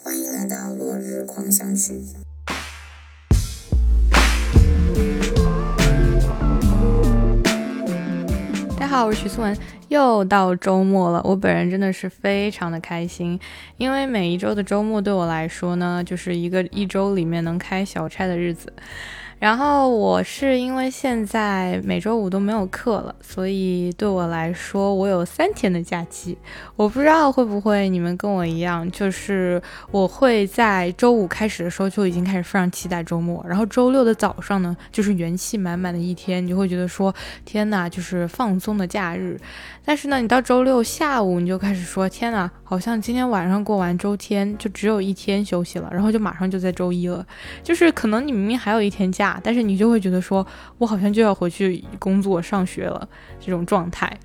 欢迎来到落日狂想曲。大家好，我是徐思文，又到周末了。我本人真的是非常的开心，因为每一周的周末对我来说呢，就是一个一周里面能开小差的日子。然后我是因为现在每周五都没有课了，所以对我来说，我有三天的假期。我不知道会不会你们跟我一样，就是我会在周五开始的时候就已经开始非常期待周末，然后周六的早上呢，就是元气满满的一天，你就会觉得说，天呐，就是放松的假日。但是呢，你到周六下午你就开始说，天呐，好像今天晚上过完周天就只有一天休息了，然后就马上就在周一了，就是可能你明明还有一天假。但是你就会觉得说，我好像就要回去工作、上学了这种状态。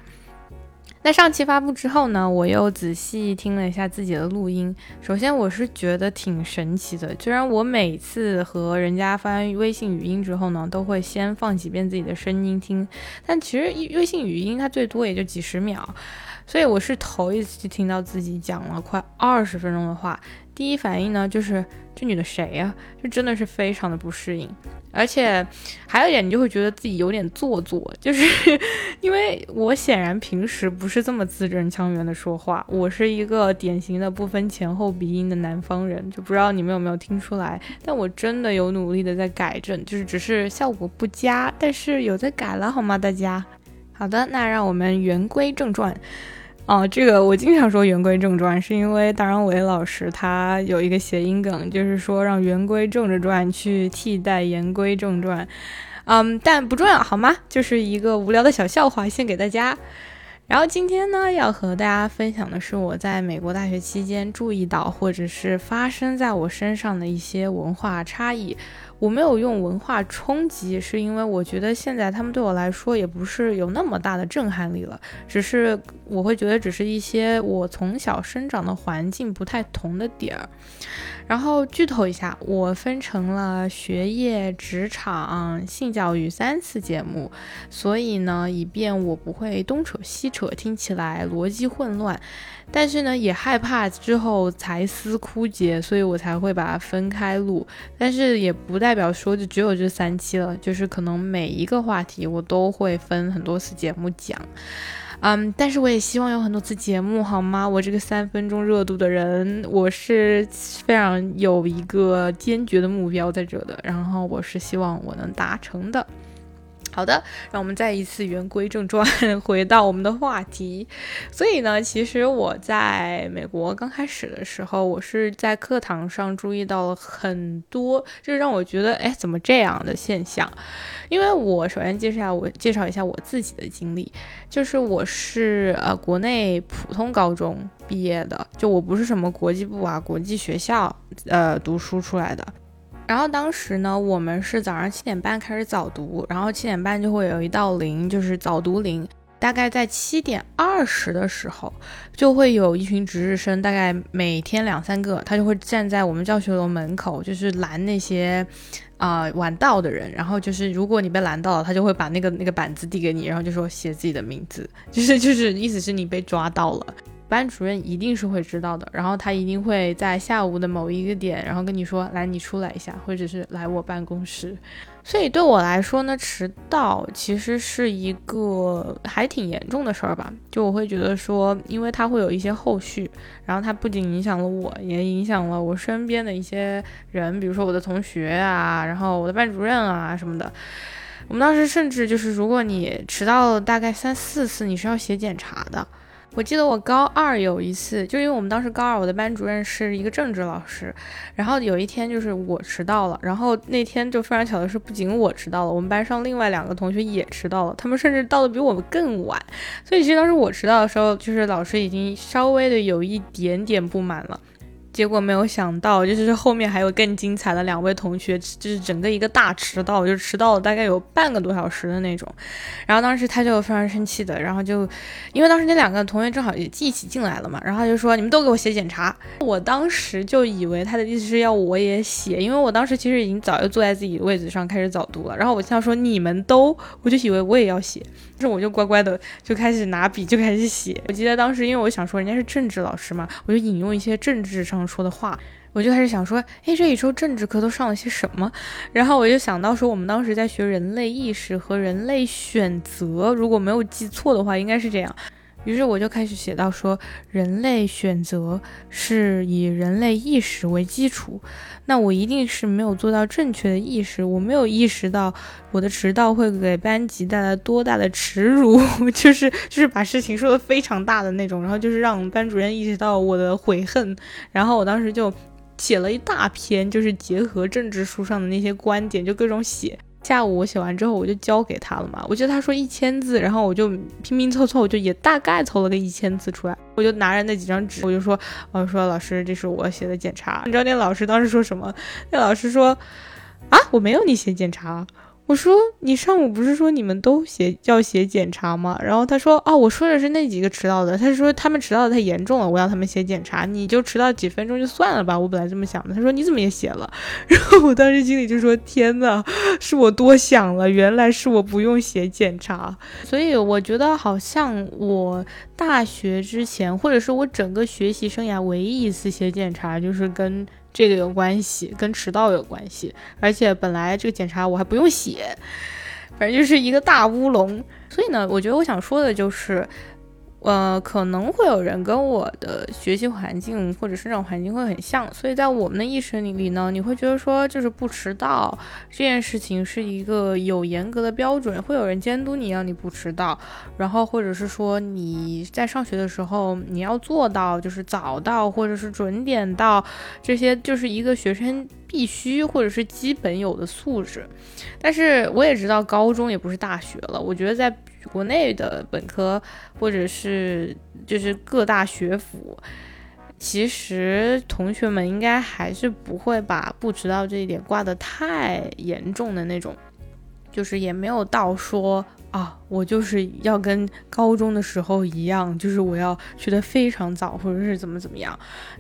那上期发布之后呢，我又仔细听了一下自己的录音。首先，我是觉得挺神奇的。虽然我每次和人家发微信语音之后呢，都会先放几遍自己的声音听，但其实微信语音它最多也就几十秒，所以我是头一次听到自己讲了快二十分钟的话。第一反应呢，就是这女的谁呀？就真的是非常的不适应，而且还有一点，你就会觉得自己有点做作，就是 因为我显然平时不是这么字正腔圆的说话，我是一个典型的不分前后鼻音的南方人，就不知道你们有没有听出来？但我真的有努力的在改正，就是只是效果不佳，但是有在改了，好吗？大家，好的，那让我们言归正传。哦，这个我经常说言归正传，是因为大张伟老师他有一个谐音梗，就是说让圆规正着转去替代言归正传，嗯，但不重要，好吗？就是一个无聊的小笑话，献给大家。然后今天呢，要和大家分享的是我在美国大学期间注意到或者是发生在我身上的一些文化差异。我没有用文化冲击，是因为我觉得现在他们对我来说也不是有那么大的震撼力了，只是我会觉得只是一些我从小生长的环境不太同的点儿。然后剧透一下，我分成了学业、职场、性教育三次节目，所以呢，以便我不会东扯西扯，听起来逻辑混乱。但是呢，也害怕之后才思枯竭，所以我才会把它分开录。但是也不代表说就只有这三期了，就是可能每一个话题我都会分很多次节目讲。嗯，但是我也希望有很多次节目，好吗？我这个三分钟热度的人，我是非常有一个坚决的目标在这的，然后我是希望我能达成的。好的，让我们再一次言归正传，回到我们的话题。所以呢，其实我在美国刚开始的时候，我是在课堂上注意到了很多，就是让我觉得，哎，怎么这样的现象？因为我首先介绍一下我介绍一下我自己的经历，就是我是呃国内普通高中毕业的，就我不是什么国际部啊、国际学校呃读书出来的。然后当时呢，我们是早上七点半开始早读，然后七点半就会有一道铃，就是早读铃。大概在七点二十的时候，就会有一群值日生，大概每天两三个，他就会站在我们教学楼门口，就是拦那些啊晚到的人。然后就是如果你被拦到了，他就会把那个那个板子递给你，然后就说写自己的名字，就是就是意思是你被抓到了。班主任一定是会知道的，然后他一定会在下午的某一个点，然后跟你说，来，你出来一下，或者是来我办公室。所以对我来说呢，迟到其实是一个还挺严重的事儿吧。就我会觉得说，因为它会有一些后续，然后它不仅影响了我，也影响了我身边的一些人，比如说我的同学啊，然后我的班主任啊什么的。我们当时甚至就是，如果你迟到了大概三四次，你是要写检查的。我记得我高二有一次，就因为我们当时高二，我的班主任是一个政治老师，然后有一天就是我迟到了，然后那天就非常巧的是，不仅我迟到了，我们班上另外两个同学也迟到了，他们甚至到的比我们更晚，所以其实当时我迟到的时候，就是老师已经稍微的有一点点不满了。结果没有想到，就是后面还有更精彩的两位同学，就是整个一个大迟到，就迟到了大概有半个多小时的那种。然后当时他就非常生气的，然后就因为当时那两个同学正好也一起进来了嘛，然后他就说：“你们都给我写检查。”我当时就以为他的意思是要我也写，因为我当时其实已经早就坐在自己的位置上开始早读了。然后我听到说你们都，我就以为我也要写，但是我就乖乖的就开始拿笔就开始写。我记得当时因为我想说人家是政治老师嘛，我就引用一些政治上。说的话，我就开始想说，哎，这一周政治课都上了些什么？然后我就想到说，我们当时在学人类意识和人类选择，如果没有记错的话，应该是这样。于是我就开始写到说，人类选择是以人类意识为基础，那我一定是没有做到正确的意识，我没有意识到我的迟到会给班级带来多大的耻辱，就是就是把事情说的非常大的那种，然后就是让班主任意识到我的悔恨，然后我当时就写了一大篇，就是结合政治书上的那些观点，就各种写。下午我写完之后，我就交给他了嘛。我记得他说一千字，然后我就拼拼凑凑，我就也大概凑了个一千字出来。我就拿着那几张纸，我就说，我说老师，这是我写的检查。你知道那老师当时说什么？那老师说，啊，我没有你写检查。我说你上午不是说你们都写要写检查吗？然后他说哦，我说的是那几个迟到的。他说他们迟到的太严重了，我要他们写检查。你就迟到几分钟就算了吧，我本来这么想的。他说你怎么也写了？然后我当时心里就说天呐，是我多想了，原来是我不用写检查。所以我觉得好像我大学之前，或者是我整个学习生涯唯一一次写检查，就是跟。这个有关系，跟迟到有关系，而且本来这个检查我还不用写，反正就是一个大乌龙。所以呢，我觉得我想说的就是。呃，可能会有人跟我的学习环境或者生长环境会很像，所以在我们的意识里呢，你会觉得说，就是不迟到这件事情是一个有严格的标准，会有人监督你，让你不迟到，然后或者是说你在上学的时候你要做到就是早到或者是准点到，这些就是一个学生必须或者是基本有的素质。但是我也知道高中也不是大学了，我觉得在。国内的本科或者是就是各大学府，其实同学们应该还是不会把不迟到这一点挂得太严重的那种，就是也没有到说啊，我就是要跟高中的时候一样，就是我要去的非常早，或者是怎么怎么样。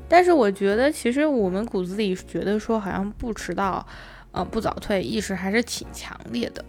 但是我觉得，其实我们骨子里觉得说，好像不迟到，呃，不早退意识还是挺强烈的。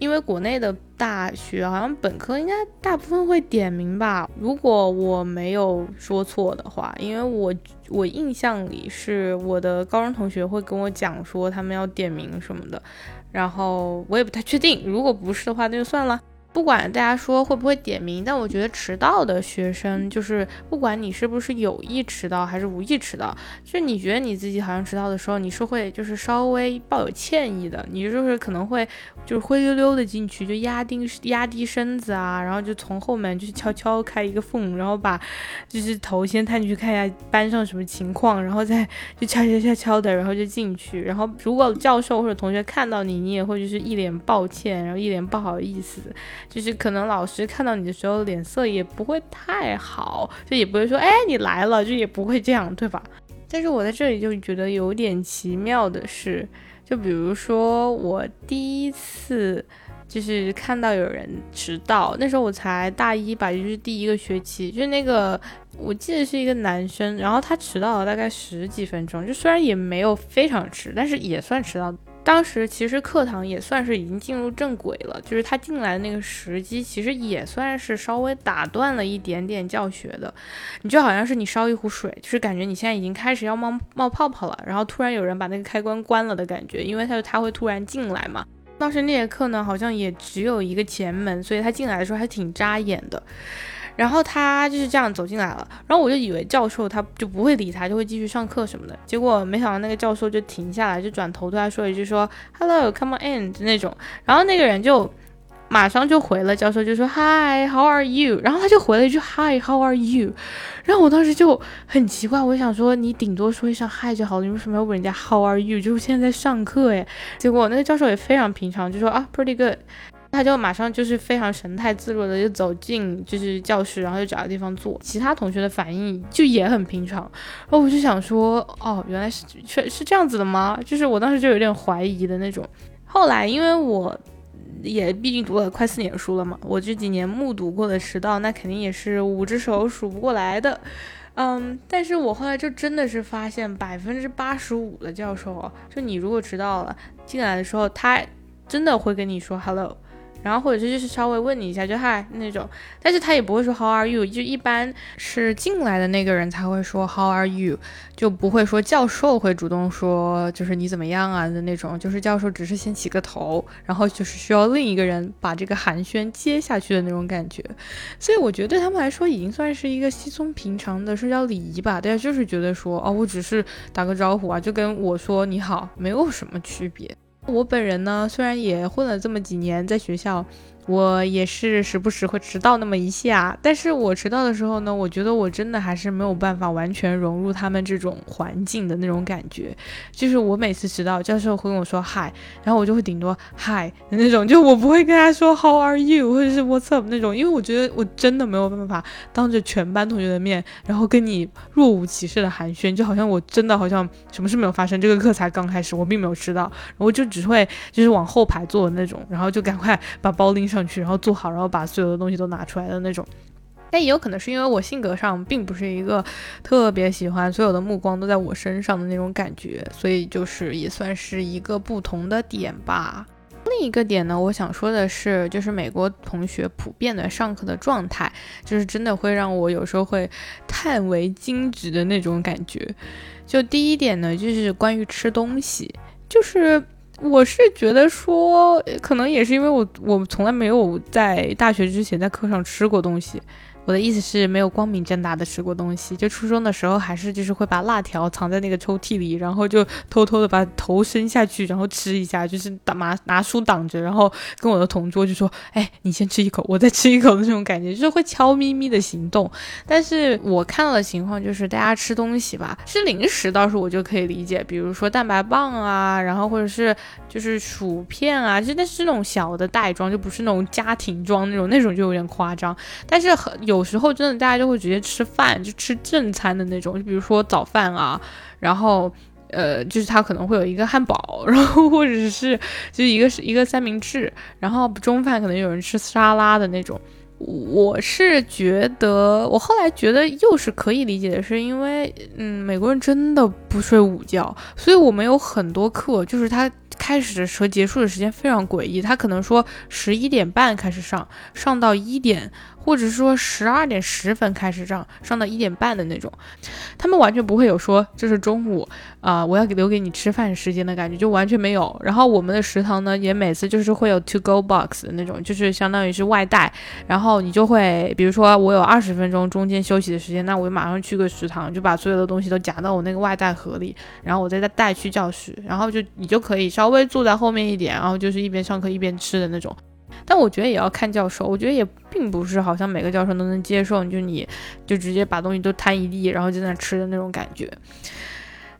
因为国内的大学好像本科应该大部分会点名吧，如果我没有说错的话，因为我我印象里是我的高中同学会跟我讲说他们要点名什么的，然后我也不太确定，如果不是的话那就算了。不管大家说会不会点名，但我觉得迟到的学生，就是不管你是不是有意迟到还是无意迟到，就你觉得你自己好像迟到的时候，你是会就是稍微抱有歉意的，你就是可能会就是灰溜溜的进去，就压低压低身子啊，然后就从后门就是悄悄开一个缝，然后把就是头先探进去看一下班上什么情况，然后再就悄悄悄悄的，然后就进去，然后如果教授或者同学看到你，你也会就是一脸抱歉，然后一脸不好意思。就是可能老师看到你的时候脸色也不会太好，就也不会说哎你来了，就也不会这样，对吧？但是我在这里就觉得有点奇妙的是，就比如说我第一次就是看到有人迟到，那时候我才大一吧，就是第一个学期，就是那个我记得是一个男生，然后他迟到了大概十几分钟，就虽然也没有非常迟，但是也算迟到。当时其实课堂也算是已经进入正轨了，就是他进来的那个时机，其实也算是稍微打断了一点点教学的。你就好像是你烧一壶水，就是感觉你现在已经开始要冒冒泡泡了，然后突然有人把那个开关关了的感觉，因为他他会突然进来嘛。当时那节课呢，好像也只有一个前门，所以他进来的时候还挺扎眼的。然后他就是这样走进来了，然后我就以为教授他就不会理他，就会继续上课什么的。结果没想到那个教授就停下来，就转头对他说一句说 “Hello，come on in” 那种。然后那个人就马上就回了，教授就说 “Hi，how are you？” 然后他就回了一句 “Hi，how are you？” 然后我当时就很奇怪，我想说你顶多说一声 “Hi” 就好了，你为什么要问人家 “How are you？” 就是现在在上课诶。结果那个教授也非常平常，就说啊，“Pretty good。”他就马上就是非常神态自若的就走进就是教室，然后就找个地方坐。其他同学的反应就也很平常，然后我就想说，哦，原来是是是这样子的吗？就是我当时就有点怀疑的那种。后来因为我也毕竟读了快四年书了嘛，我这几年目睹过的迟到，那肯定也是五只手数不过来的。嗯，但是我后来就真的是发现，百分之八十五的教授，就你如果迟到了进来的时候，他真的会跟你说 hello。然后或者是就是稍微问你一下就嗨那种，但是他也不会说 How are you，就一般是进来的那个人才会说 How are you，就不会说教授会主动说就是你怎么样啊？的那种，就是教授只是先起个头，然后就是需要另一个人把这个寒暄接下去的那种感觉，所以我觉得对他们来说已经算是一个稀松平常的社交礼仪吧，大家就是觉得说哦我只是打个招呼啊，就跟我说你好没有什么区别。我本人呢，虽然也混了这么几年在学校。我也是时不时会迟到那么一下，但是我迟到的时候呢，我觉得我真的还是没有办法完全融入他们这种环境的那种感觉。就是我每次迟到，教授会跟我说嗨，然后我就会顶多嗨的那种，就我不会跟他说 How are you 或者是 What's up 那种，因为我觉得我真的没有办法当着全班同学的面，然后跟你若无其事的寒暄，就好像我真的好像什么事没有发生，这个课才刚开始，我并没有迟到，然后就只会就是往后排坐的那种，然后就赶快把包拎上。上去，然后做好，然后把所有的东西都拿出来的那种。但也有可能是因为我性格上并不是一个特别喜欢所有的目光都在我身上的那种感觉，所以就是也算是一个不同的点吧。另一个点呢，我想说的是，就是美国同学普遍的上课的状态，就是真的会让我有时候会叹为惊止的那种感觉。就第一点呢，就是关于吃东西，就是。我是觉得说，可能也是因为我我从来没有在大学之前在课上吃过东西。我的意思是没有光明正大的吃过东西，就初中的时候还是就是会把辣条藏在那个抽屉里，然后就偷偷的把头伸下去，然后吃一下，就是打拿拿书挡着，然后跟我的同桌就说：“哎，你先吃一口，我再吃一口的那种感觉，就是会悄咪咪的行动。”但是我看到的情况就是大家吃东西吧，吃零食倒是我就可以理解，比如说蛋白棒啊，然后或者是就是薯片啊，就那是那种小的袋装，就不是那种家庭装那种，那种就有点夸张。但是很有。有时候真的，大家就会直接吃饭，就吃正餐的那种，就比如说早饭啊，然后，呃，就是他可能会有一个汉堡，然后或者是就一个是一个三明治，然后中饭可能有人吃沙拉的那种。我是觉得，我后来觉得又是可以理解的，是因为，嗯，美国人真的不睡午觉，所以我们有很多课，就是他开始的时候结束的时间非常诡异，他可能说十一点半开始上，上到一点。或者说十二点十分开始上，上到一点半的那种，他们完全不会有说这是中午啊，我要留给你吃饭时间的感觉，就完全没有。然后我们的食堂呢，也每次就是会有 to go box 的那种，就是相当于是外带。然后你就会，比如说我有二十分钟中间休息的时间，那我就马上去个食堂，就把所有的东西都夹到我那个外带盒里，然后我再再带去教室，然后就你就可以稍微坐在后面一点，然后就是一边上课一边吃的那种。但我觉得也要看教授，我觉得也并不是好像每个教授都能接受，就你就直接把东西都摊一地，然后就在那吃的那种感觉。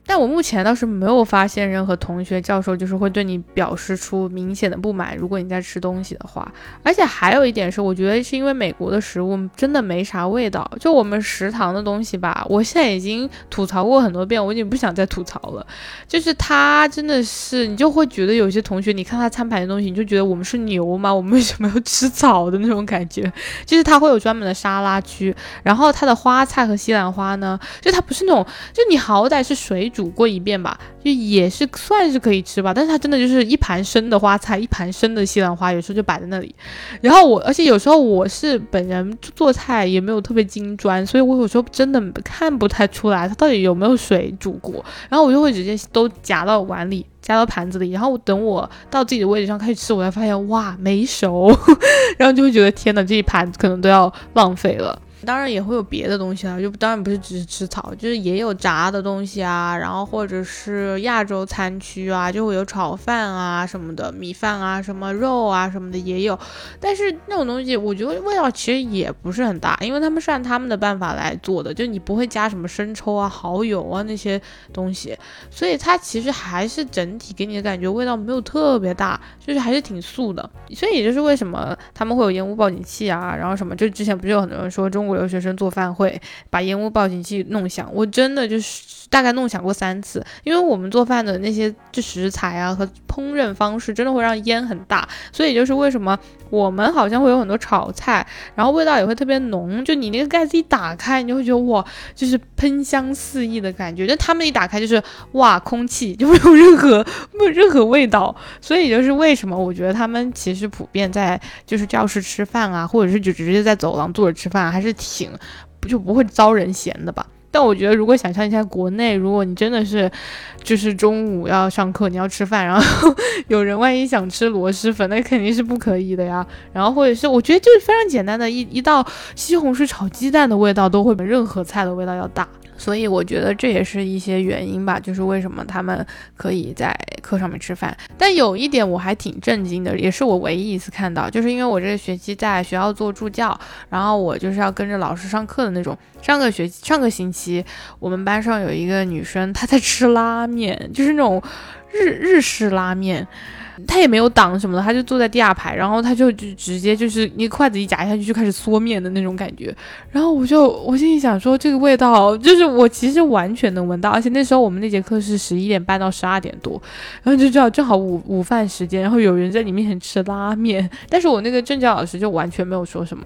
但我目前倒是没有发现任何同学、教授就是会对你表示出明显的不满。如果你在吃东西的话，而且还有一点是，我觉得是因为美国的食物真的没啥味道。就我们食堂的东西吧，我现在已经吐槽过很多遍，我已经不想再吐槽了。就是它真的是，你就会觉得有些同学，你看他餐盘的东西，你就觉得我们是牛吗？我们为什么要吃草的那种感觉？就是它会有专门的沙拉区，然后它的花菜和西兰花呢，就它不是那种，就你好歹是水。煮过一遍吧，就也是算是可以吃吧，但是它真的就是一盘生的花菜，一盘生的西兰花，有时候就摆在那里。然后我，而且有时候我是本人做菜也没有特别精专，所以我有时候真的看不太出来它到底有没有水煮过。然后我就会直接都夹到碗里，夹到盘子里，然后等我到自己的位置上开始吃，我才发现哇没熟，然后就会觉得天哪，这一盘可能都要浪费了。当然也会有别的东西啊，就当然不是只是吃草，就是也有炸的东西啊，然后或者是亚洲餐区啊，就会有炒饭啊什么的，米饭啊什么肉啊什么的也有。但是那种东西，我觉得味道其实也不是很大，因为他们是按他们的办法来做的，就你不会加什么生抽啊、蚝油啊那些东西，所以它其实还是整体给你的感觉味道没有特别大，就是还是挺素的。所以也就是为什么他们会有烟雾报警器啊，然后什么，就之前不是有很多人说中国。留学生做饭会把烟雾报警器弄响，我真的就是大概弄响过三次，因为我们做饭的那些就食材啊和烹饪方式真的会让烟很大，所以就是为什么我们好像会有很多炒菜，然后味道也会特别浓。就你那个盖子一打开，你就会觉得哇，就是喷香四溢的感觉。但他们一打开就是哇，空气就没有任何没有任何味道。所以就是为什么我觉得他们其实普遍在就是教室吃饭啊，或者是就直接在走廊坐着吃饭，还是挺就不会遭人嫌的吧。但我觉得，如果想象一下国内，如果你真的是，就是中午要上课，你要吃饭，然后 有人万一想吃螺蛳粉，那肯定是不可以的呀。然后或者是，我觉得就是非常简单的一一道西红柿炒鸡蛋的味道，都会比任何菜的味道要大。所以我觉得这也是一些原因吧，就是为什么他们可以在课上面吃饭。但有一点我还挺震惊的，也是我唯一一次看到，就是因为我这个学期在学校做助教，然后我就是要跟着老师上课的那种。上个学期上个星期，我们班上有一个女生，她在吃拉面，就是那种日日式拉面。他也没有挡什么的，他就坐在第二排，然后他就就直接就是一筷子一夹下去就开始嗦面的那种感觉，然后我就我心里想说这个味道就是我其实完全能闻到，而且那时候我们那节课是十一点半到十二点多，然后就知道正好午午饭时间，然后有人在你面前吃拉面，但是我那个政教老师就完全没有说什么，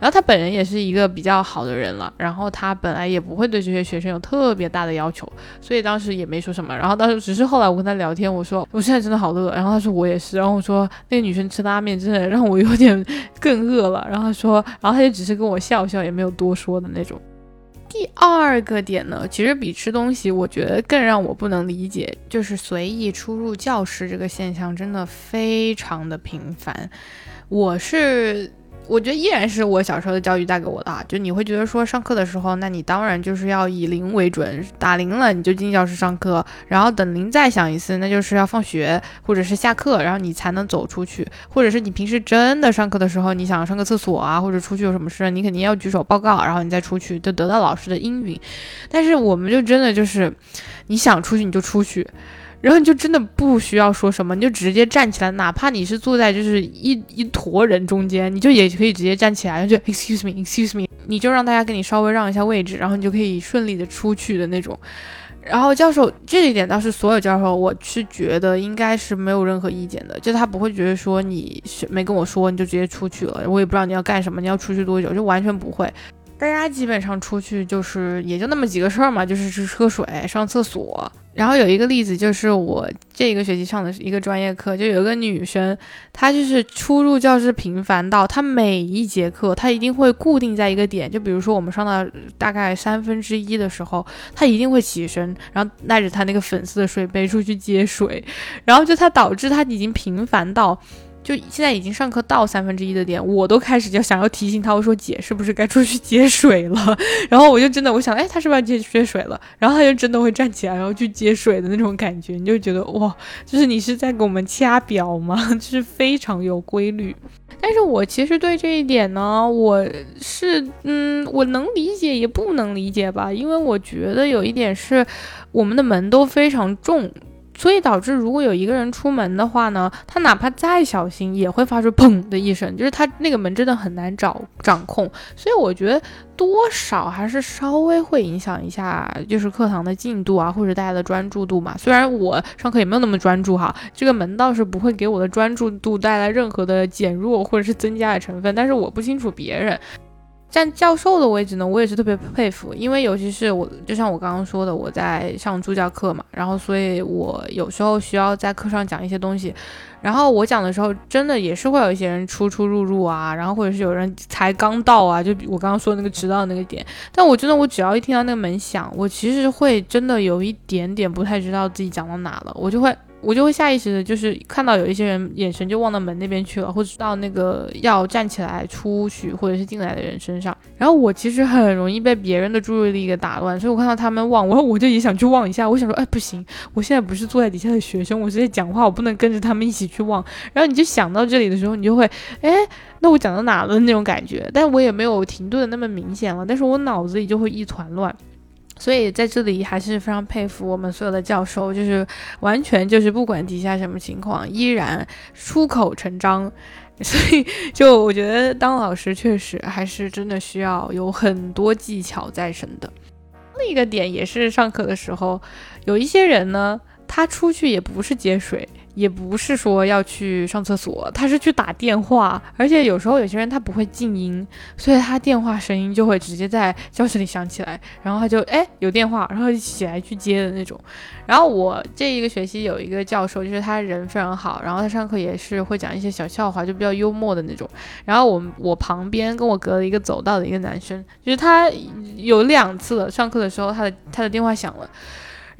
然后他本人也是一个比较好的人了，然后他本来也不会对这些学生有特别大的要求，所以当时也没说什么，然后当时只是后来我跟他聊天，我说我现在真的好饿，然后他说。我也是，然后我说那个女生吃拉面真的让我有点更饿了，然后她说，然后她就只是跟我笑笑，也没有多说的那种。第二个点呢，其实比吃东西，我觉得更让我不能理解，就是随意出入教室这个现象真的非常的频繁。我是。我觉得依然是我小时候的教育带给我的啊，就你会觉得说上课的时候，那你当然就是要以铃为准，打铃了你就进教室上课，然后等铃再响一次，那就是要放学或者是下课，然后你才能走出去，或者是你平时真的上课的时候，你想上个厕所啊，或者出去有什么事，你肯定要举手报告，然后你再出去，就得到老师的应允。但是我们就真的就是，你想出去你就出去。然后你就真的不需要说什么，你就直接站起来，哪怕你是坐在就是一一坨人中间，你就也可以直接站起来，就 excuse me，excuse me，你就让大家给你稍微让一下位置，然后你就可以顺利的出去的那种。然后教授这一点倒是所有教授，我是觉得应该是没有任何意见的，就他不会觉得说你是没跟我说你就直接出去了，我也不知道你要干什么，你要出去多久，就完全不会。大家基本上出去就是也就那么几个事儿嘛，就是去喝水、上厕所。然后有一个例子，就是我这个学期上的一个专业课，就有一个女生，她就是出入教室频繁到，她每一节课她一定会固定在一个点，就比如说我们上到大概三分之一的时候，她一定会起身，然后带着她那个粉色的水杯出去接水，然后就她导致她已经频繁到。就现在已经上课到三分之一的点，我都开始就想要提醒他，我说姐是不是该出去接水了？然后我就真的我想，哎，他是不是要接接水了？然后他就真的会站起来，然后去接水的那种感觉，你就觉得哇，就是你是在给我们掐表吗？就是非常有规律。但是我其实对这一点呢，我是嗯，我能理解也不能理解吧，因为我觉得有一点是我们的门都非常重。所以导致，如果有一个人出门的话呢，他哪怕再小心，也会发出砰的一声，就是他那个门真的很难找掌控。所以我觉得多少还是稍微会影响一下，就是课堂的进度啊，或者大家的专注度嘛。虽然我上课也没有那么专注哈，这个门倒是不会给我的专注度带来任何的减弱或者是增加的成分，但是我不清楚别人。站教授的位置呢，我也是特别佩服，因为尤其是我，就像我刚刚说的，我在上助教课嘛，然后所以我有时候需要在课上讲一些东西，然后我讲的时候，真的也是会有一些人出出入入啊，然后或者是有人才刚到啊，就我刚刚说的那个迟到那个点，但我真的我只要一听到那个门响，我其实会真的有一点点不太知道自己讲到哪了，我就会。我就会下意识的，就是看到有一些人眼神就望到门那边去了，或者到那个要站起来出去或者是进来的人身上。然后我其实很容易被别人的注意力给打乱，所以我看到他们望，我我就也想去望一下。我想说，哎，不行，我现在不是坐在底下的学生，我是在讲话，我不能跟着他们一起去望。然后你就想到这里的时候，你就会，哎，那我讲到哪了那种感觉？但我也没有停顿的那么明显了，但是我脑子里就会一团乱。所以在这里还是非常佩服我们所有的教授，就是完全就是不管底下什么情况，依然出口成章。所以就我觉得当老师确实还是真的需要有很多技巧在身的。另一个点也是上课的时候，有一些人呢，他出去也不是接水，也不是说要去上厕所，他是去打电话，而且有时候有些人他不会静音，所以他电话声音就会直接在教室里响起来，然后他就哎有电话，然后就起来去接的那种。然后我这一个学期有一个教授，就是他人非常好，然后他上课也是会讲一些小笑话，就比较幽默的那种。然后我我旁边跟我隔了一个走道的一个男生，就是他有两次上课的时候，他的他的电话响了。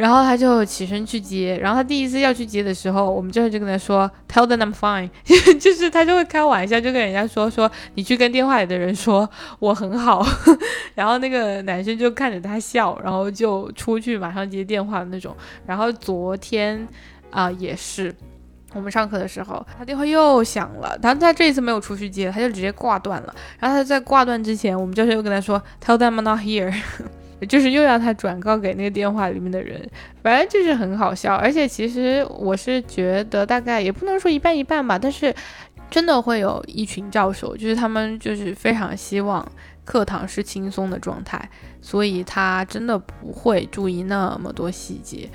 然后他就起身去接，然后他第一次要去接的时候，我们教授就跟他说，Tell them I'm fine，就是他就会开玩笑，就跟人家说说你去跟电话里的人说我很好，然后那个男生就看着他笑，然后就出去马上接电话的那种。然后昨天啊也是，我们上课的时候，他电话又响了，但他这一次没有出去接，他就直接挂断了。然后他在挂断之前，我们教授又跟他说，Tell them I'm not here。就是又要他转告给那个电话里面的人，反正就是很好笑。而且其实我是觉得大概也不能说一半一半吧，但是真的会有一群教授，就是他们就是非常希望课堂是轻松的状态，所以他真的不会注意那么多细节。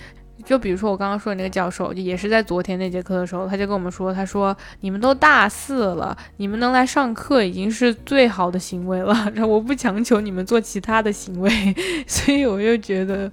就比如说我刚刚说的那个教授，也是在昨天那节课的时候，他就跟我们说，他说你们都大四了，你们能来上课已经是最好的行为了，然后我不强求你们做其他的行为，所以我又觉得，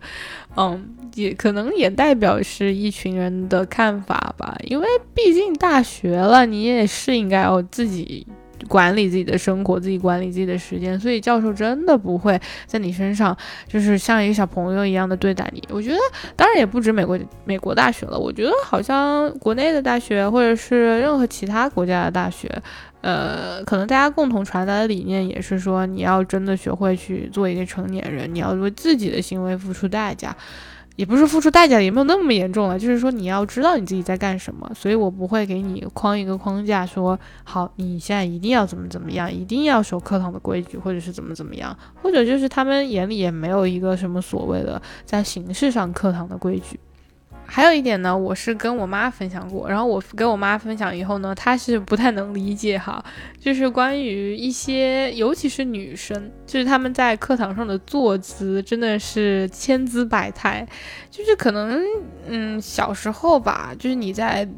嗯，也可能也代表是一群人的看法吧，因为毕竟大学了，你也是应该要自己。管理自己的生活，自己管理自己的时间，所以教授真的不会在你身上就是像一个小朋友一样的对待你。我觉得，当然也不止美国美国大学了，我觉得好像国内的大学或者是任何其他国家的大学，呃，可能大家共同传达的理念也是说，你要真的学会去做一个成年人，你要为自己的行为付出代价。也不是付出代价，也没有那么严重了。就是说，你要知道你自己在干什么，所以我不会给你框一个框架，说好你现在一定要怎么怎么样，一定要守课堂的规矩，或者是怎么怎么样，或者就是他们眼里也没有一个什么所谓的在形式上课堂的规矩。还有一点呢，我是跟我妈分享过，然后我跟我妈分享以后呢，她是不太能理解哈，就是关于一些，尤其是女生，就是他们在课堂上的坐姿真的是千姿百态，就是可能，嗯，小时候吧，就是你在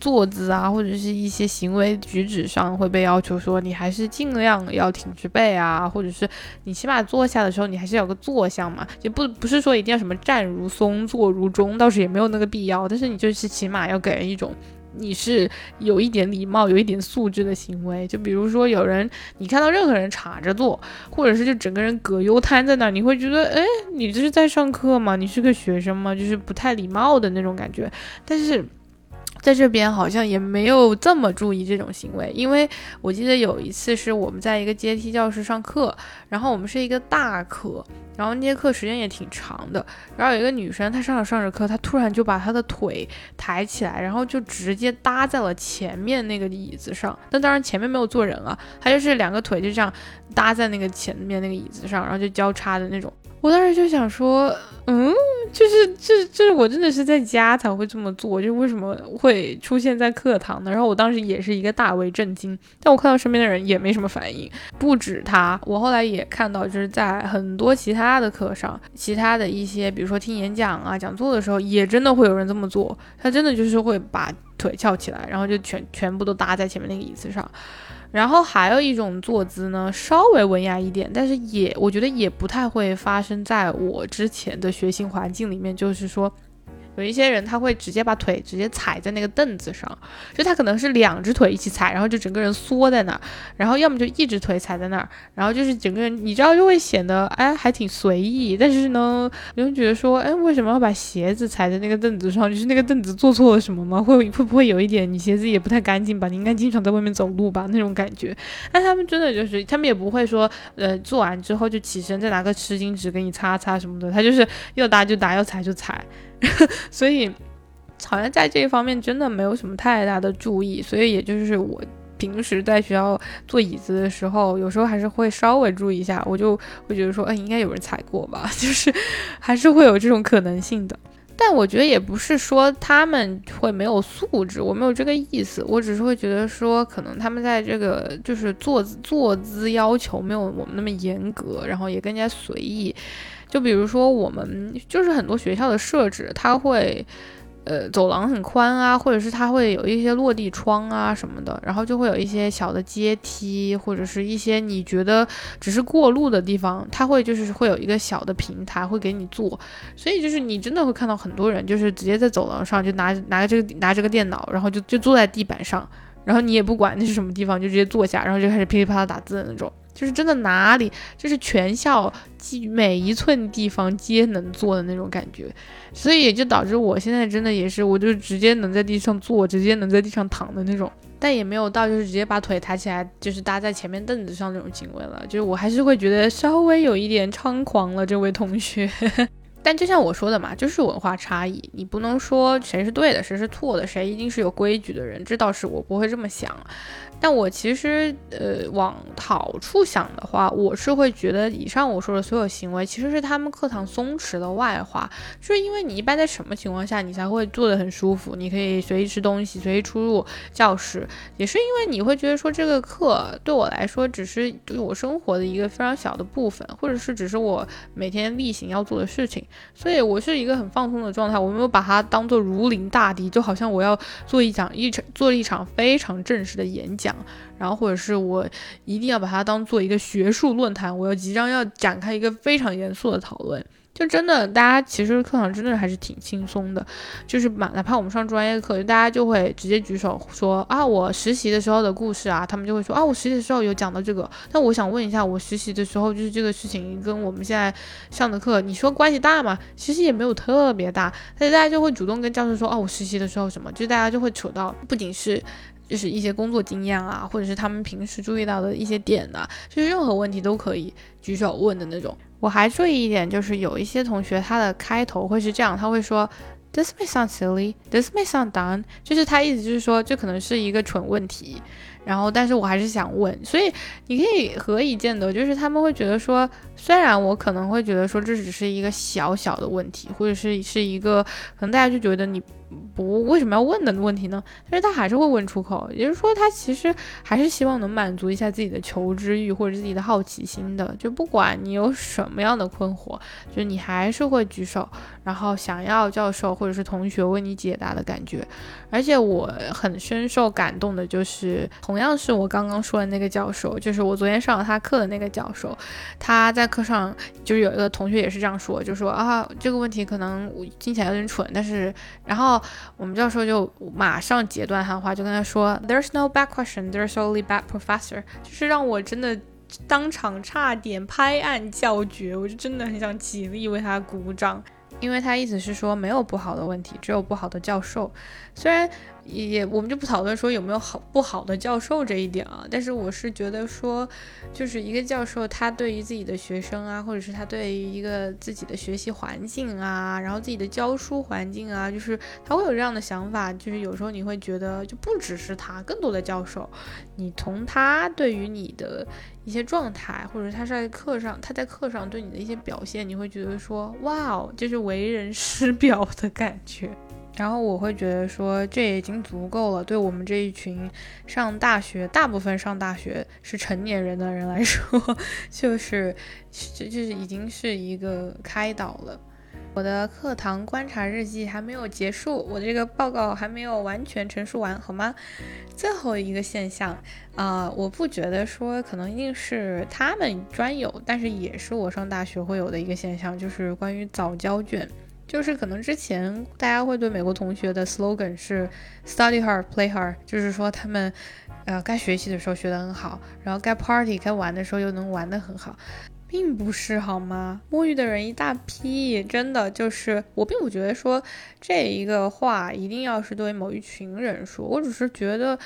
坐姿啊，或者是一些行为举止上会被要求说，你还是尽量要挺直背啊，或者是你起码坐下的时候，你还是有个坐相嘛，就不不是说一定要什么站如松，坐如钟，倒是也没有那。必要，但是你就是起码要给人一种你是有一点礼貌、有一点素质的行为。就比如说有人，你看到任何人插着坐，或者是就整个人葛优瘫在那儿，你会觉得，哎，你这是在上课吗？你是个学生吗？就是不太礼貌的那种感觉。但是。在这边好像也没有这么注意这种行为，因为我记得有一次是我们在一个阶梯教室上课，然后我们是一个大课，然后那节课时间也挺长的，然后有一个女生她上着上着课，她突然就把她的腿抬起来，然后就直接搭在了前面那个椅子上，但当然前面没有坐人啊，她就是两个腿就这样搭在那个前面那个椅子上，然后就交叉的那种。我当时就想说，嗯，就是这这我真的是在家才会这么做，就为什么会出现在课堂呢？然后我当时也是一个大为震惊，但我看到身边的人也没什么反应，不止他，我后来也看到，就是在很多其他的课上，其他的一些，比如说听演讲啊、讲座的时候，也真的会有人这么做，他真的就是会把腿翘起来，然后就全全部都搭在前面那个椅子上。然后还有一种坐姿呢，稍微文雅一点，但是也我觉得也不太会发生在我之前的学习环境里面，就是说。有一些人他会直接把腿直接踩在那个凳子上，就他可能是两只腿一起踩，然后就整个人缩在那儿，然后要么就一只腿踩在那儿，然后就是整个人你知道就会显得哎还挺随意，但是呢，你会觉得说哎为什么要把鞋子踩在那个凳子上？就是那个凳子做错了什么吗？会会不会有一点你鞋子也不太干净吧？你应该经常在外面走路吧那种感觉？但他们真的就是他们也不会说呃做完之后就起身再拿个湿巾纸给你擦擦什么的，他就是要打就打要踩就踩。所以，好像在这一方面真的没有什么太大的注意，所以也就是我平时在学校坐椅子的时候，有时候还是会稍微注意一下，我就会觉得说，哎，应该有人踩过吧，就是还是会有这种可能性的。但我觉得也不是说他们会没有素质，我没有这个意思，我只是会觉得说，可能他们在这个就是坐坐姿要求没有我们那么严格，然后也更加随意。就比如说，我们就是很多学校的设置，他会。呃，走廊很宽啊，或者是它会有一些落地窗啊什么的，然后就会有一些小的阶梯，或者是一些你觉得只是过路的地方，它会就是会有一个小的平台会给你坐，所以就是你真的会看到很多人就是直接在走廊上就拿拿这个拿这个电脑，然后就就坐在地板上，然后你也不管那是什么地方，就直接坐下，然后就开始噼里啪啦打字的那种。就是真的哪里，就是全校每一寸地方皆能坐的那种感觉，所以也就导致我现在真的也是，我就直接能在地上坐，直接能在地上躺的那种，但也没有到就是直接把腿抬起来，就是搭在前面凳子上那种行为了，就是我还是会觉得稍微有一点猖狂了，这位同学。但就像我说的嘛，就是文化差异，你不能说谁是对的，谁是错的，谁一定是有规矩的人，这倒是我不会这么想。但我其实，呃，往好处想的话，我是会觉得以上我说的所有行为，其实是他们课堂松弛的外化。就是因为你一般在什么情况下你才会坐得很舒服？你可以随意吃东西，随意出入教室，也是因为你会觉得说这个课对我来说只是对我生活的一个非常小的部分，或者是只是我每天例行要做的事情，所以我是一个很放松的状态，我没有把它当做如临大敌，就好像我要做一场一场做一场非常正式的演讲。然后，或者是我一定要把它当做一个学术论坛，我要即将要展开一个非常严肃的讨论。就真的，大家其实课堂真的还是挺轻松的，就是哪哪怕我们上专业课，大家就会直接举手说啊，我实习的时候的故事啊，他们就会说啊，我实习的时候有讲到这个。但我想问一下，我实习的时候就是这个事情跟我们现在上的课，你说关系大吗？其实也没有特别大，但是大家就会主动跟教授说，哦，我实习的时候什么，就大家就会扯到不仅是。就是一些工作经验啊，或者是他们平时注意到的一些点呐，就是任何问题都可以举手问的那种。我还注意一点，就是有一些同学他的开头会是这样，他会说，This may sound silly, this may sound dumb，就是他意思就是说这可能是一个蠢问题，然后但是我还是想问，所以你可以何以见得，就是他们会觉得说，虽然我可能会觉得说这只是一个小小的问题，或者是是一个可能大家就觉得你。不为什么要问的问题呢？但是他还是会问出口，也就是说，他其实还是希望能满足一下自己的求知欲或者自己的好奇心的。就不管你有什么样的困惑，就你还是会举手，然后想要教授或者是同学为你解答的感觉。而且我很深受感动的就是，同样是我刚刚说的那个教授，就是我昨天上了他课的那个教授，他在课上就是有一个同学也是这样说，就说啊这个问题可能我听起来有点蠢，但是然后。我们教授就马上截断他的话，就跟他说：“There's no bad question, there's only bad professor。”就是让我真的当场差点拍案叫绝，我就真的很想起立为他鼓掌，因为他意思是说没有不好的问题，只有不好的教授。虽然。也我们就不讨论说有没有好不好的教授这一点啊，但是我是觉得说，就是一个教授他对于自己的学生啊，或者是他对于一个自己的学习环境啊，然后自己的教书环境啊，就是他会有这样的想法，就是有时候你会觉得就不只是他，更多的教授，你从他对于你的一些状态，或者他在课上他在课上对你的一些表现，你会觉得说哇哦，就是为人师表的感觉。然后我会觉得说，这已经足够了。对我们这一群上大学、大部分上大学是成年人的人来说，就是这就是已经是一个开导了。我的课堂观察日记还没有结束，我这个报告还没有完全陈述完，好吗？最后一个现象啊，我不觉得说可能一定是他们专有，但是也是我上大学会有的一个现象，就是关于早交卷。就是可能之前大家会对美国同学的 slogan 是 study hard play hard，就是说他们，呃，该学习的时候学得很好，然后该 party 该玩的时候又能玩得很好，并不是好吗？摸鱼的人一大批，真的就是我并不觉得说这一个话一定要是对某一群人说，我只是觉得。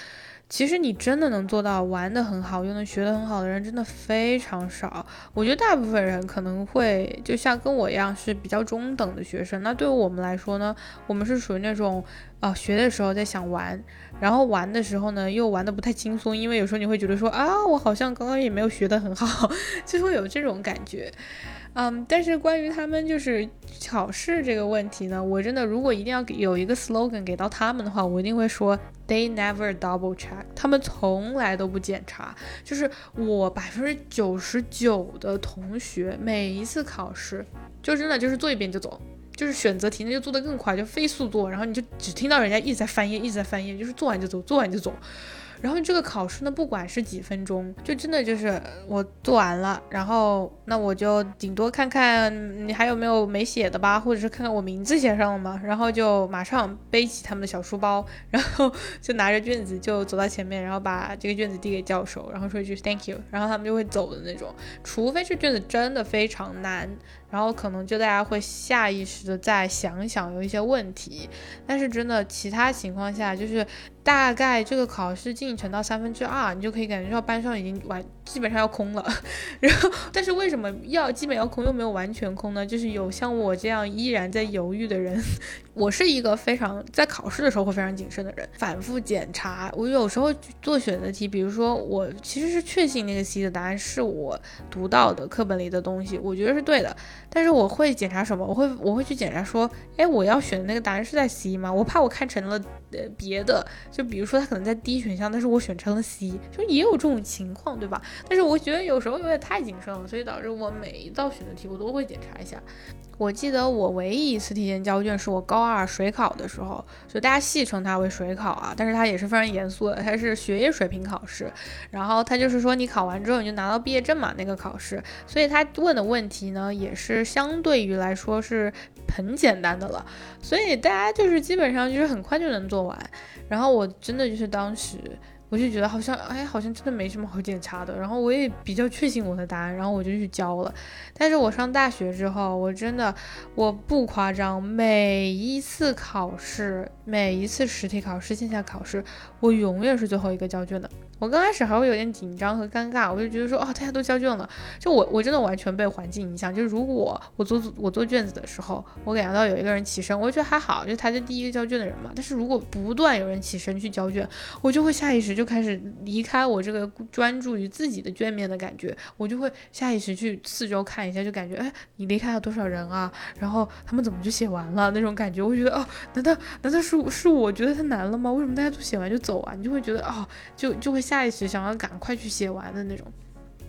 其实你真的能做到玩的很好，又能学得很好的人真的非常少。我觉得大部分人可能会就像跟我一样是比较中等的学生。那对于我们来说呢，我们是属于那种啊学的时候在想玩，然后玩的时候呢又玩的不太轻松，因为有时候你会觉得说啊我好像刚刚也没有学得很好，就会有这种感觉。嗯，但是关于他们就是考试这个问题呢，我真的如果一定要有一个 slogan 给到他们的话，我一定会说 they never double check，他们从来都不检查。就是我百分之九十九的同学，每一次考试就真的就是做一遍就走，就是选择题那就做得更快，就飞速做，然后你就只听到人家一直在翻页，一直在翻页，就是做完就走，做完就走。然后这个考试呢，不管是几分钟，就真的就是我做完了，然后那我就顶多看看你还有没有没写的吧，或者是看看我名字写上了吗？然后就马上背起他们的小书包，然后就拿着卷子就走到前面，然后把这个卷子递给教授，然后说一句 Thank you，然后他们就会走的那种。除非这卷子真的非常难。然后可能就大家会下意识的再想想有一些问题，但是真的其他情况下，就是大概这个考试进程到三分之二，你就可以感觉到班上已经完基本上要空了。然后，但是为什么要基本要空又没有完全空呢？就是有像我这样依然在犹豫的人。我是一个非常在考试的时候会非常谨慎的人，反复检查。我有时候做选择题，比如说我其实是确信那个 C 的答案是我读到的课本里的东西，我觉得是对的。但是我会检查什么？我会我会去检查说，哎，我要选的那个答案是在 C 吗？我怕我看成了呃别的，就比如说它可能在 D 选项，但是我选成了 C，就也有这种情况，对吧？但是我觉得有时候有点太谨慎了，所以导致我每一道选择题我都会检查一下。我记得我唯一一次提前交卷是我高二水考的时候，就大家戏称它为水考啊，但是它也是非常严肃的，它是学业水平考试，然后它就是说你考完之后你就拿到毕业证嘛，那个考试，所以他问的问题呢也是相对于来说是很简单的了，所以大家就是基本上就是很快就能做完，然后我真的就是当时。我就觉得好像，哎，好像真的没什么好检查的。然后我也比较确信我的答案，然后我就去交了。但是我上大学之后，我真的，我不夸张，每一次考试，每一次实体考试、线下考试，我永远是最后一个交卷的。我刚开始还会有点紧张和尴尬，我就觉得说，哦，大家都交卷了，就我我真的完全被环境影响。就如果我做我做卷子的时候，我感觉到有一个人起身，我就觉得还好，就他是第一个交卷的人嘛。但是如果不断有人起身去交卷，我就会下意识就开始离开我这个专注于自己的卷面的感觉，我就会下意识去四周看一下，就感觉，哎，你离开了多少人啊？然后他们怎么就写完了那种感觉？我觉得，哦，难道难道是是我觉得太难了吗？为什么大家都写完就走走啊？你就会觉得，哦，就就会下。意识想要赶快去写完的那种，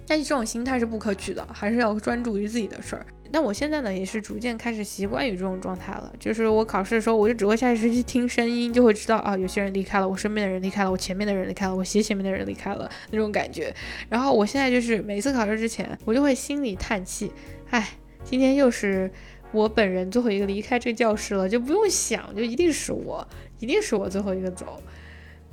但是这种心态是不可取的，还是要专注于自己的事儿。但我现在呢，也是逐渐开始习惯于这种状态了。就是我考试的时候，我就只会下意识去听声音，就会知道啊，有些人离开了，我身边的人离开了，我前面的人离开了，我斜前面的人离开了那种感觉。然后我现在就是每次考试之前，我就会心里叹气，唉，今天又是我本人最后一个离开这个教室了，就不用想，就一定是我，一定是我最后一个走。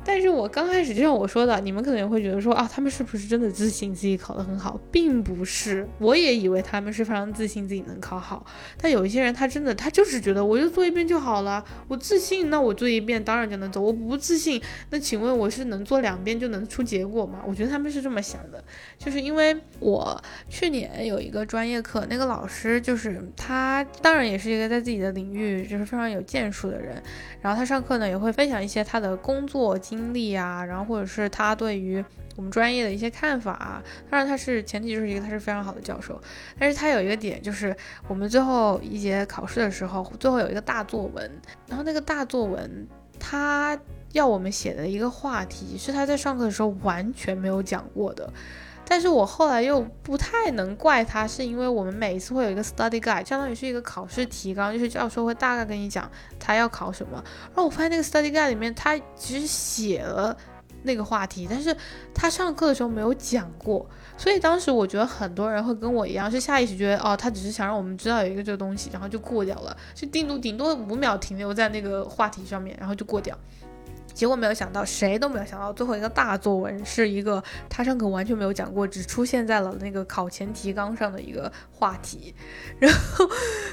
但是我刚开始就像我说的，你们可能也会觉得说啊，他们是不是真的自信自己考得很好，并不是，我也以为他们是非常自信自己能考好。但有一些人他真的他就是觉得我就做一遍就好了，我自信那我做一遍当然就能走，我不自信那请问我是能做两遍就能出结果吗？我觉得他们是这么想的，就是因为我去年有一个专业课，那个老师就是他，当然也是一个在自己的领域就是非常有建树的人，然后他上课呢也会分享一些他的工作。经历啊，然后或者是他对于我们专业的一些看法啊，当然他是前提就是一个他是非常好的教授，但是他有一个点就是我们最后一节考试的时候，最后有一个大作文，然后那个大作文他要我们写的一个话题是他在上课的时候完全没有讲过的。但是我后来又不太能怪他，是因为我们每一次会有一个 study guide，相当于是一个考试提纲，就是教授会大概跟你讲他要考什么。然后我发现那个 study guide 里面，他其实写了那个话题，但是他上课的时候没有讲过。所以当时我觉得很多人会跟我一样，是下意识觉得哦，他只是想让我们知道有一个这个东西，然后就过掉了，就顶多顶多五秒停留在那个话题上面，然后就过掉。结果没有想到，谁都没有想到，最后一个大作文是一个他上课完全没有讲过，只出现在了那个考前提纲上的一个话题。然后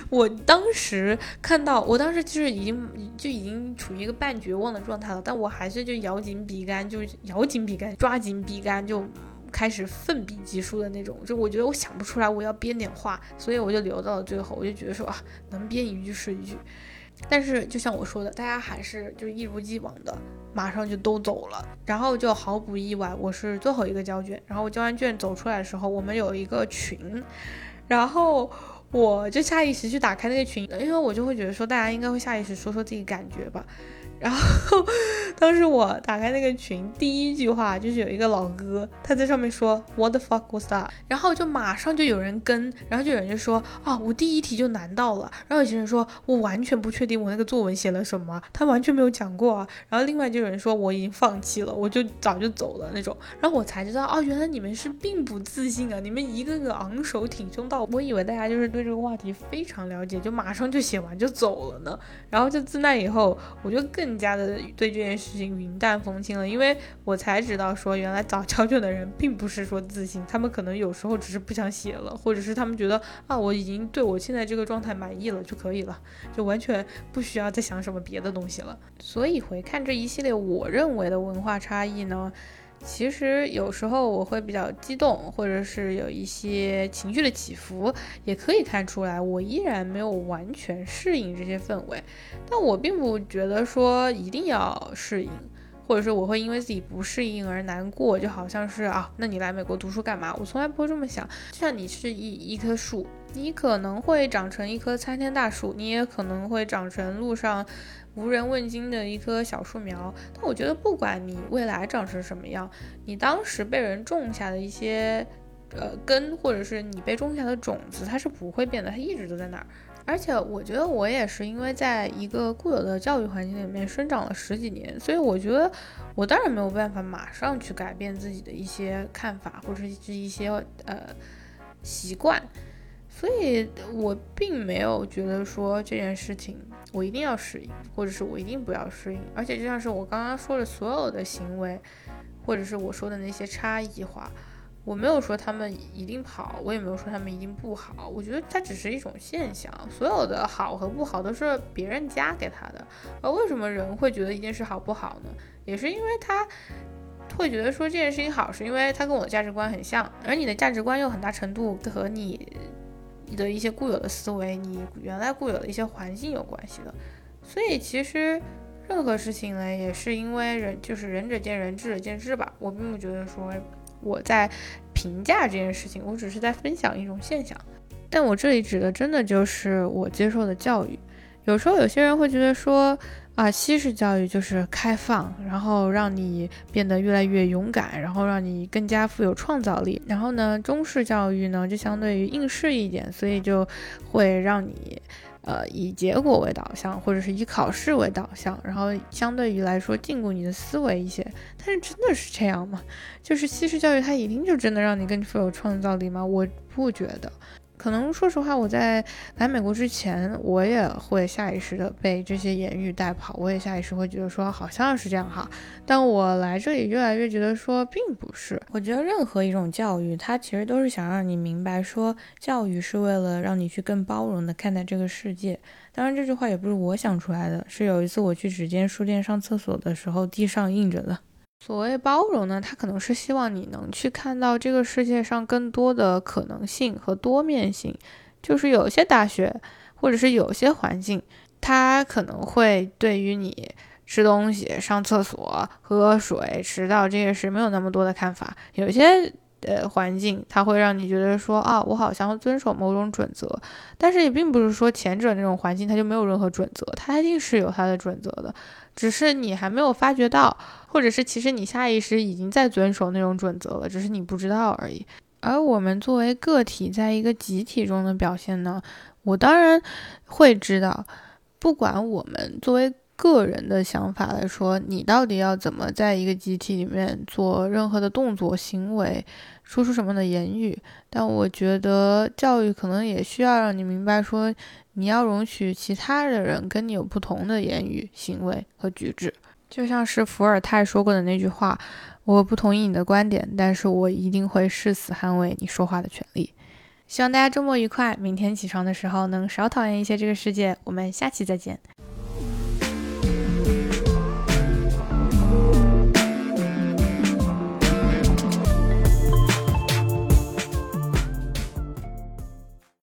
我当时看到，我当时就是已经就已经处于一个半绝望的状态了，但我还是就咬紧笔杆，就咬紧笔杆，抓紧笔杆，就开始奋笔疾书的那种。就我觉得我想不出来，我要编点话，所以我就留到了最后。我就觉得说啊，能编一句是一句。但是就像我说的，大家还是就一如既往的，马上就都走了，然后就毫不意外，我是最后一个交卷。然后我交完卷走出来的时候，我们有一个群，然后我就下意识去打开那个群，因为我就会觉得说大家应该会下意识说说自己感觉吧。然后 当时我打开那个群，第一句话就是有一个老哥他在上面说 What the fuck was that？然后就马上就有人跟，然后就有人就说啊，我第一题就难到了。然后有些人说我完全不确定我那个作文写了什么，他完全没有讲过啊。然后另外就有人说我已经放弃了，我就早就走了那种。然后我才知道哦，原来你们是并不自信啊，你们一个个昂首挺胸到，我以为大家就是对这个话题非常了解，就马上就写完就走了呢。然后就自那以后，我就更更加的对这件事情云淡风轻了，因为我才知道说，原来早交卷的人并不是说自信，他们可能有时候只是不想写了，或者是他们觉得啊，我已经对我现在这个状态满意了就可以了，就完全不需要再想什么别的东西了。所以回看这一系列我认为的文化差异呢。其实有时候我会比较激动，或者是有一些情绪的起伏，也可以看出来我依然没有完全适应这些氛围。但我并不觉得说一定要适应，或者说我会因为自己不适应而难过，就好像是啊，那你来美国读书干嘛？我从来不会这么想。就像你是一一棵树，你可能会长成一棵参天大树，你也可能会长成路上。无人问津的一棵小树苗，但我觉得不管你未来长成什么样，你当时被人种下的一些呃根，或者是你被种下的种子，它是不会变的，它一直都在那儿。而且我觉得我也是因为在一个固有的教育环境里面生长了十几年，所以我觉得我当然没有办法马上去改变自己的一些看法或者是一些呃习惯。所以我并没有觉得说这件事情我一定要适应，或者是我一定不要适应。而且就像是我刚刚说的所有的行为，或者是我说的那些差异化，我没有说他们一定好，我也没有说他们一定不好。我觉得它只是一种现象，所有的好和不好都是别人加给他的。而为什么人会觉得一件事好不好呢？也是因为他会觉得说这件事情好，是因为他跟我的价值观很像，而你的价值观又很大程度和你。你的一些固有的思维，你原来固有的一些环境有关系的，所以其实任何事情呢，也是因为人就是仁者见仁，智者见智吧。我并不觉得说我在评价这件事情，我只是在分享一种现象。但我这里指的真的就是我接受的教育。有时候有些人会觉得说。啊，西式教育就是开放，然后让你变得越来越勇敢，然后让你更加富有创造力。然后呢，中式教育呢就相对于应试一点，所以就会让你，呃，以结果为导向，或者是以考试为导向，然后相对于来说禁锢你的思维一些。但是真的是这样吗？就是西式教育它一定就真的让你更富有创造力吗？我不觉得。可能说实话，我在来美国之前，我也会下意识的被这些言语带跑，我也下意识会觉得说好像是这样哈。但我来这里越来越觉得说并不是。我觉得任何一种教育，它其实都是想让你明白说，教育是为了让你去更包容的看待这个世界。当然，这句话也不是我想出来的，是有一次我去指尖书店上厕所的时候，地上印着的。所谓包容呢，他可能是希望你能去看到这个世界上更多的可能性和多面性。就是有些大学或者是有些环境，他可能会对于你吃东西、上厕所、喝水、迟到这些事没有那么多的看法。有些呃环境，它会让你觉得说啊，我好像遵守某种准则。但是也并不是说前者那种环境它就没有任何准则，它一定是有它的准则的。只是你还没有发觉到，或者是其实你下意识已经在遵守那种准则了，只是你不知道而已。而我们作为个体，在一个集体中的表现呢，我当然会知道，不管我们作为个人的想法来说，你到底要怎么在一个集体里面做任何的动作、行为，说出什么的言语，但我觉得教育可能也需要让你明白说。你要容许其他的人跟你有不同的言语、行为和举止，就像是伏尔泰说过的那句话：“我不同意你的观点，但是我一定会誓死捍卫你说话的权利。”希望大家周末愉快，明天起床的时候能少讨厌一些这个世界。我们下期再见。